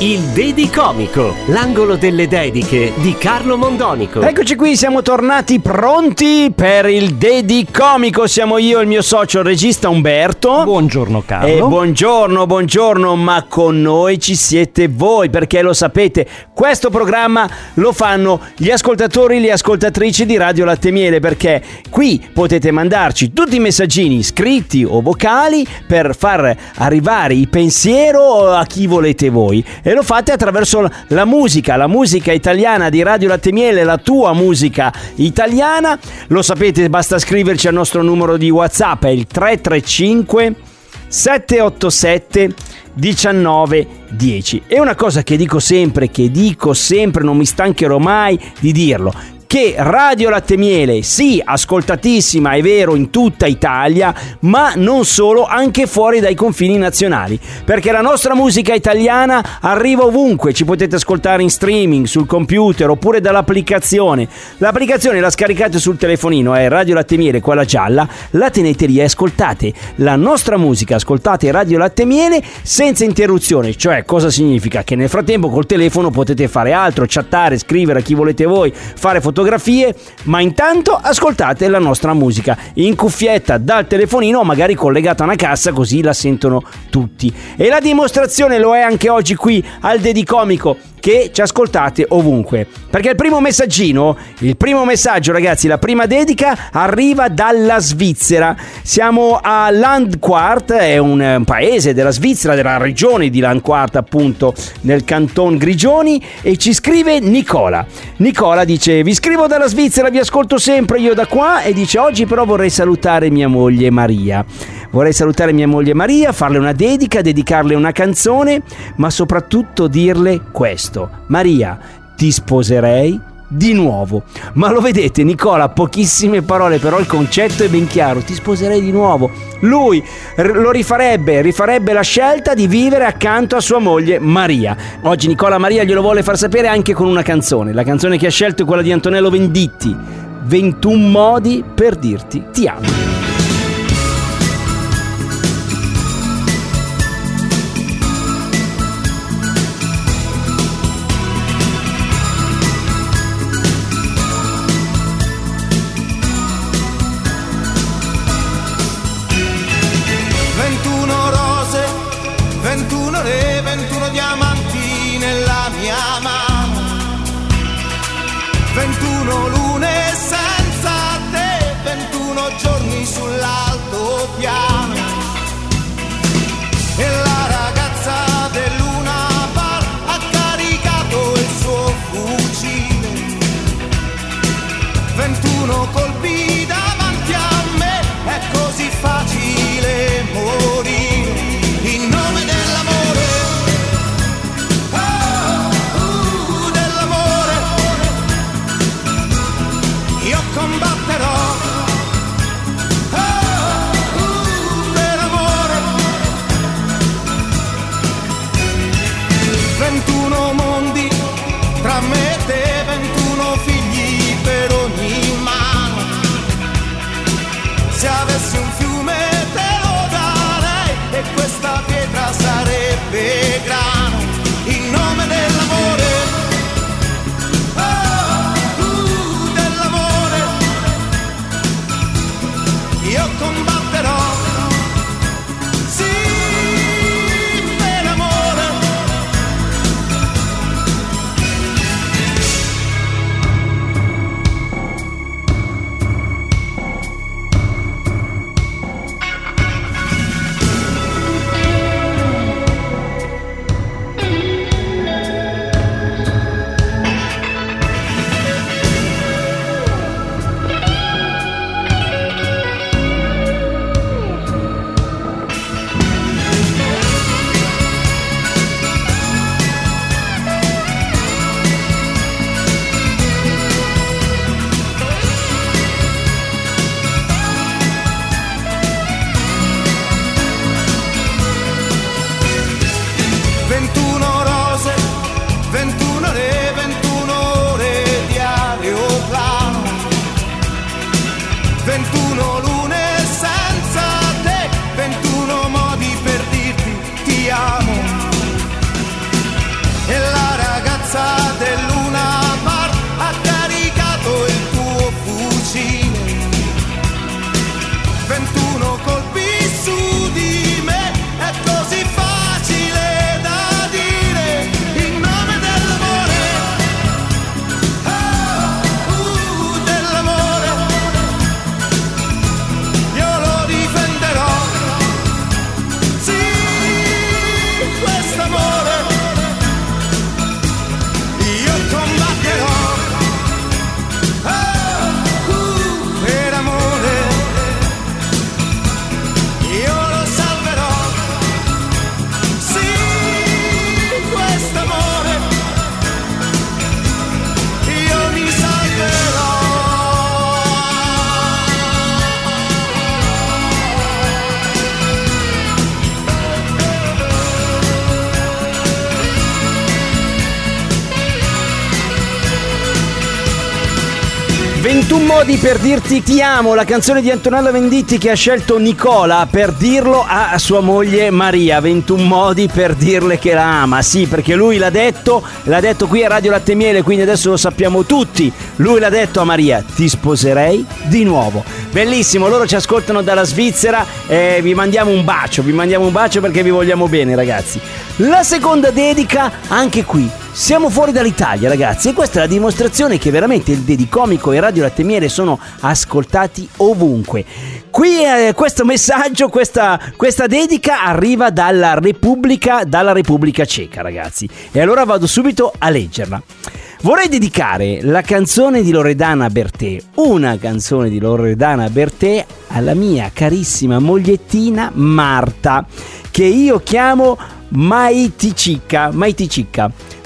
Il Dedi Comico, l'angolo delle dediche di Carlo Mondonico. Eccoci qui, siamo tornati pronti per il Dedi Comico. Siamo io e il mio socio, il regista Umberto. Buongiorno Carlo. E buongiorno, buongiorno, ma con noi ci siete voi, perché lo sapete, questo programma lo fanno gli ascoltatori e le ascoltatrici di Radio Latte Miele, perché qui potete mandarci tutti i messaggini scritti o vocali per far arrivare il pensiero a chi volete voi e lo fate attraverso la musica, la musica italiana di Radio Latte Miele, la tua musica italiana. Lo sapete, basta scriverci al nostro numero di WhatsApp, è il 335 787 1910. E una cosa che dico sempre, che dico sempre, non mi stancherò mai di dirlo che Radio Latte Miele, sì, ascoltatissima, è vero, in tutta Italia, ma non solo, anche fuori dai confini nazionali, perché la nostra musica italiana arriva ovunque, ci potete ascoltare in streaming, sul computer oppure dall'applicazione. L'applicazione la scaricate sul telefonino, è Radio Latte Miele, quella gialla, la tenete lì e ascoltate. La nostra musica, ascoltate Radio Latte Miele senza interruzione, cioè cosa significa? Che nel frattempo col telefono potete fare altro, chattare, scrivere a chi volete voi, fare fotografie, fotografie, ma intanto ascoltate la nostra musica in cuffietta dal telefonino magari collegata a una cassa così la sentono tutti. E la dimostrazione lo è anche oggi qui al Dedicomico che ci ascoltate ovunque. Perché il primo messaggino, il primo messaggio ragazzi, la prima dedica arriva dalla Svizzera. Siamo a Landquart, è un paese della Svizzera, della regione di Landquart appunto, nel canton Grigioni e ci scrive Nicola. Nicola dice vi scrivo dalla Svizzera, vi ascolto sempre io da qua e dice oggi però vorrei salutare mia moglie Maria. Vorrei salutare mia moglie Maria, farle una dedica, dedicarle una canzone, ma soprattutto dirle questo. Maria, ti sposerei di nuovo. Ma lo vedete, Nicola, pochissime parole, però il concetto è ben chiaro. Ti sposerei di nuovo. Lui lo rifarebbe, rifarebbe la scelta di vivere accanto a sua moglie Maria. Oggi Nicola Maria glielo vuole far sapere anche con una canzone. La canzone che ha scelto è quella di Antonello Venditti. 21 modi per dirti ti amo. 21 modi per dirti ti amo, la canzone di Antonella Venditti che ha scelto Nicola per dirlo a sua moglie Maria. 21 modi per dirle che la ama. Sì, perché lui l'ha detto, l'ha detto qui a Radio Latte Miele, quindi adesso lo sappiamo tutti. Lui l'ha detto a Maria, ti sposerei di nuovo. Bellissimo, loro ci ascoltano dalla Svizzera e vi mandiamo un bacio, vi mandiamo un bacio perché vi vogliamo bene ragazzi. La seconda dedica, anche qui, siamo fuori dall'Italia, ragazzi, e questa è la dimostrazione che veramente il Dedicomico e Radio Latte Miele sono ascoltati ovunque. Qui eh, questo messaggio, questa, questa dedica arriva dalla Repubblica, dalla Repubblica Ceca, ragazzi. E allora vado subito a leggerla. Vorrei dedicare la canzone di Loredana Bertè, una canzone di Loredana Bertè, alla mia carissima mogliettina Marta, che io chiamo Maiticicca.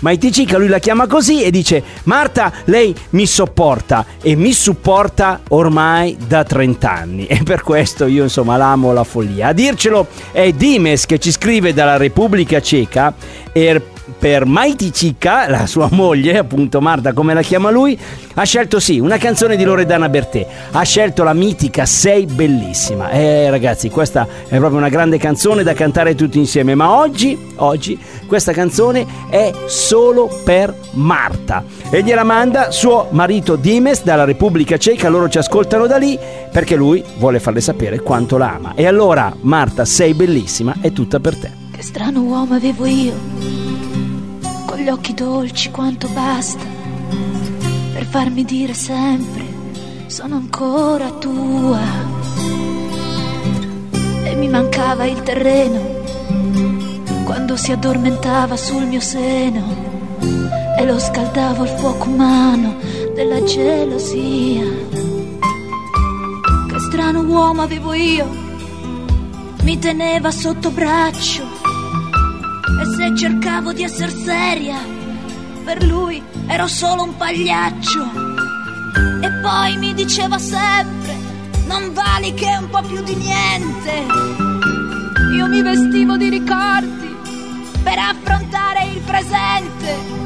Maiticicca. Maiticicca, lui la chiama così e dice: Marta, lei mi sopporta e mi supporta ormai da 30 anni. E per questo io, insomma, l'amo la follia. A dircelo è Dimes che ci scrive dalla Repubblica Ceca e per Mighty Cica, la sua moglie, appunto Marta come la chiama lui, ha scelto sì, una canzone di Loredana Bertè, ha scelto la mitica Sei bellissima. Eh ragazzi, questa è proprio una grande canzone da cantare tutti insieme, ma oggi, oggi questa canzone è solo per Marta e gliela manda suo marito Dimes dalla Repubblica Ceca, loro ci ascoltano da lì perché lui vuole farle sapere quanto la ama. E allora Marta, sei bellissima, è tutta per te. Che strano uomo avevo io gli occhi dolci quanto basta per farmi dire sempre sono ancora tua. E mi mancava il terreno quando si addormentava sul mio seno e lo scaldavo al fuoco umano della gelosia. Che strano uomo avevo io, mi teneva sotto braccio e se cercavo di essere seria, per lui ero solo un pagliaccio. E poi mi diceva sempre, non vali che un po' più di niente. Io mi vestivo di ricordi per affrontare il presente.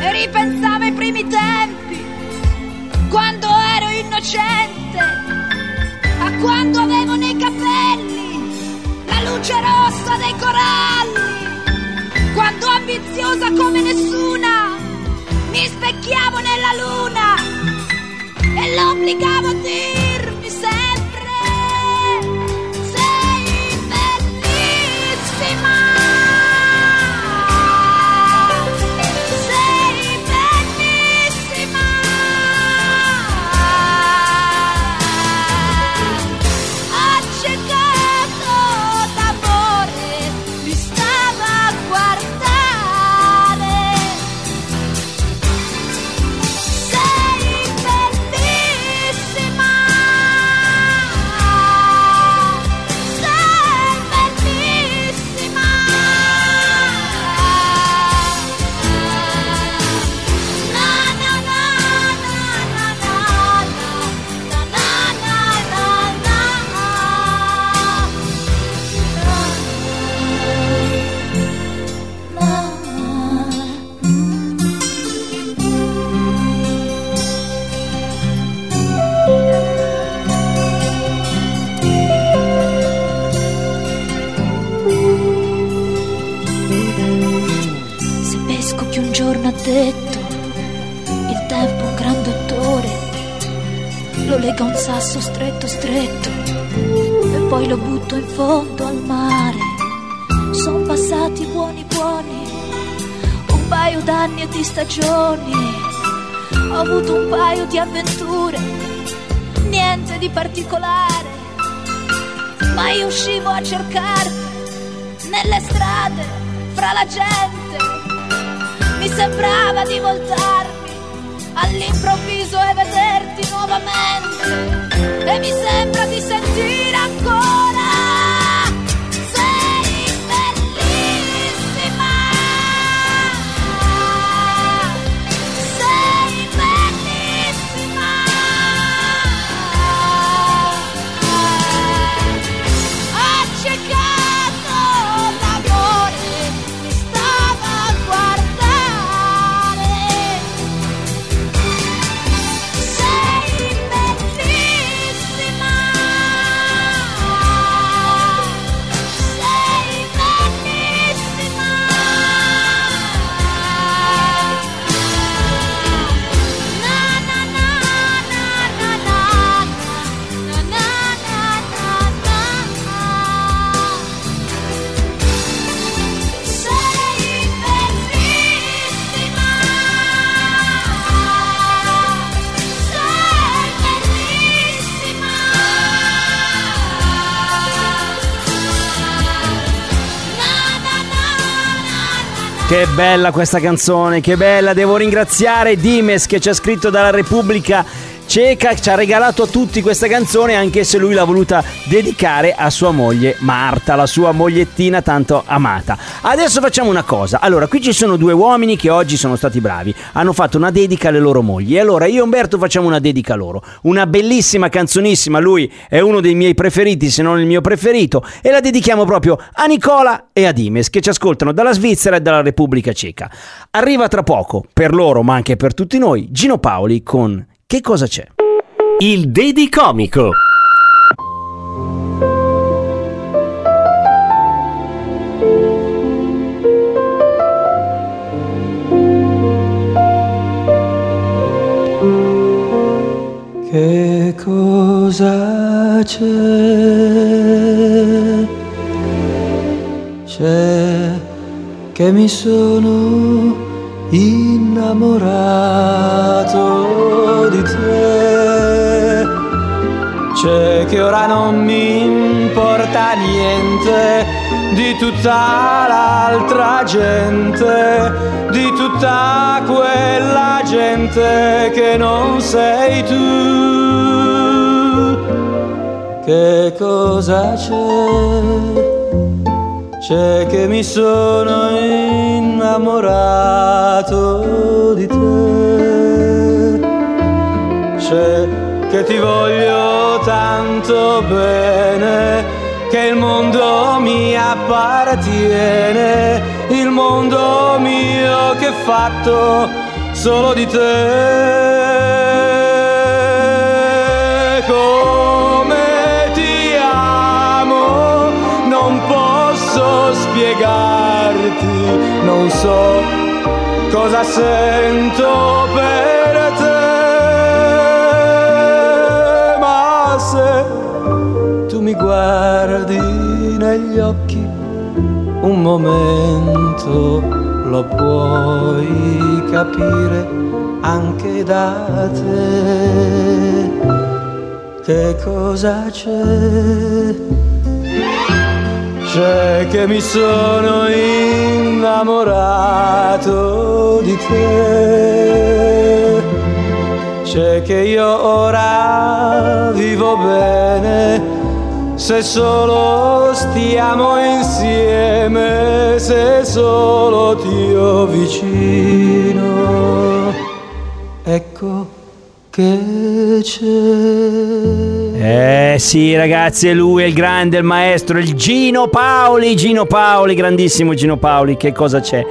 E ripensavo ai primi tempi, quando ero innocente, a quando avevo nei capelli la luce rossa dei coralli, quando ambiziosa come nessuna mi specchiavo nella luna e l'obbligavo a dirmi stretto stretto e poi lo butto in fondo al mare. Sono passati buoni buoni, un paio d'anni e di stagioni, ho avuto un paio di avventure, niente di particolare, ma io uscivo a cercarti nelle strade, fra la gente. Mi sembrava di voltarmi all'improvviso e vederti nuovamente. E mi sembra di sentire ancora. Che bella questa canzone, che bella. Devo ringraziare Dimes che ci ha scritto dalla Repubblica Ceca, ci ha regalato a tutti questa canzone anche se lui l'ha voluta dedicare a sua moglie Marta, la sua mogliettina tanto amata. Adesso facciamo una cosa. Allora, qui ci sono due uomini che oggi sono stati bravi. Hanno fatto una dedica alle loro mogli. E allora io e Umberto facciamo una dedica a loro. Una bellissima canzonissima. Lui è uno dei miei preferiti, se non il mio preferito. E la dedichiamo proprio a Nicola e a Dimes che ci ascoltano dalla Svizzera e dalla Repubblica Ceca. Arriva tra poco, per loro ma anche per tutti noi, Gino Paoli con Che cosa c'è? Il Dedicomico. Che cosa c'è? C'è che mi sono innamorato di te. C'è che ora non mi importa niente di tutta l'altra gente, di tutta quella gente che non sei tu. Che cosa c'è? C'è che mi sono innamorato di te. C'è che ti voglio tanto bene, che il mondo mi appartiene, il mondo mio che è fatto solo di te. Non so cosa sento per te, ma se tu mi guardi negli occhi un momento lo puoi capire anche da te. Che cosa c'è c'è che mi sono innamorato di te. C'è che io ora vivo bene se solo stiamo insieme, se solo ti ho vicino, ecco che c'è. Eh sì ragazzi, è lui, è il grande, il maestro, il Gino Paoli, Gino Paoli, grandissimo Gino Paoli, che cosa c'è?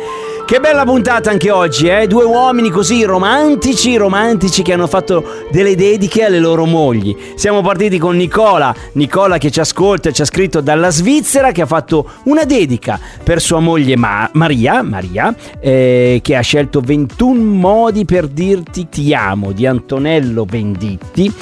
Che bella puntata anche oggi, eh? Due uomini così romantici, romantici che hanno fatto delle dediche alle loro mogli. Siamo partiti con Nicola, Nicola che ci ascolta e ci ha scritto dalla Svizzera che ha fatto una dedica per sua moglie Ma- Maria, Maria eh, che ha scelto 21 modi per dirti ti amo di Antonello Venditti.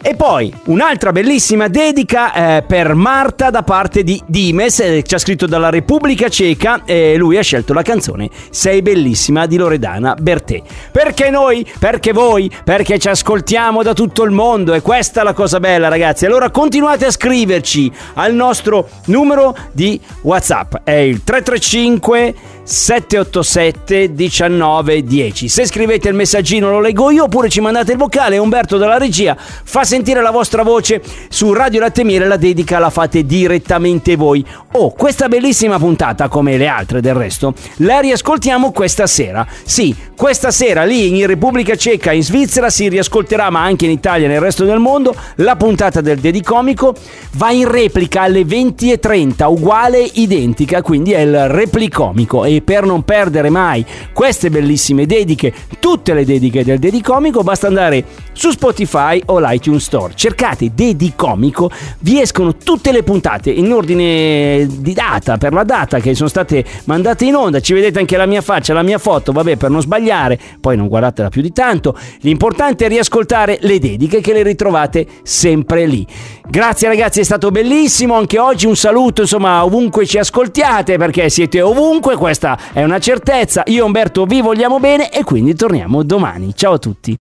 E poi un'altra bellissima dedica eh, per Marta da parte di Dimes, eh, ci ha scritto dalla Repubblica Ceca e lui ha scelto la canzone Sei bellissima di Loredana Bertè. Perché noi? Perché voi? Perché ci ascoltiamo da tutto il mondo e questa è la cosa bella ragazzi. Allora continuate a scriverci al nostro numero di WhatsApp, è il 335 787 1910. Se scrivete il messaggino lo leggo io oppure ci mandate il vocale e Umberto dalla regia fa sentire la vostra voce su Radio Latte Miele, la dedica la fate direttamente voi. Oh, questa bellissima puntata, come le altre del resto, la riascoltiamo questa sera. Sì, questa sera lì in Repubblica Ceca, in Svizzera, si riascolterà, ma anche in Italia e nel resto del mondo, la puntata del Dedicomico va in replica alle 20.30, uguale, identica, quindi è il replicomico. Per non perdere mai queste bellissime dediche, tutte le dediche del Dedicomico, basta andare su Spotify o l'iTunes Store. Cercate Dedicomico, vi escono tutte le puntate in ordine di data, per la data che sono state mandate in onda. Ci vedete anche la mia faccia, la mia foto, vabbè, per non sbagliare, poi non guardatela più di tanto. L'importante è riascoltare le dediche che le ritrovate sempre lì. Grazie ragazzi, è stato bellissimo anche oggi. Un saluto, insomma, ovunque ci ascoltiate perché siete ovunque, questa è una certezza. Io e Umberto vi vogliamo bene e quindi torniamo domani. Ciao a tutti.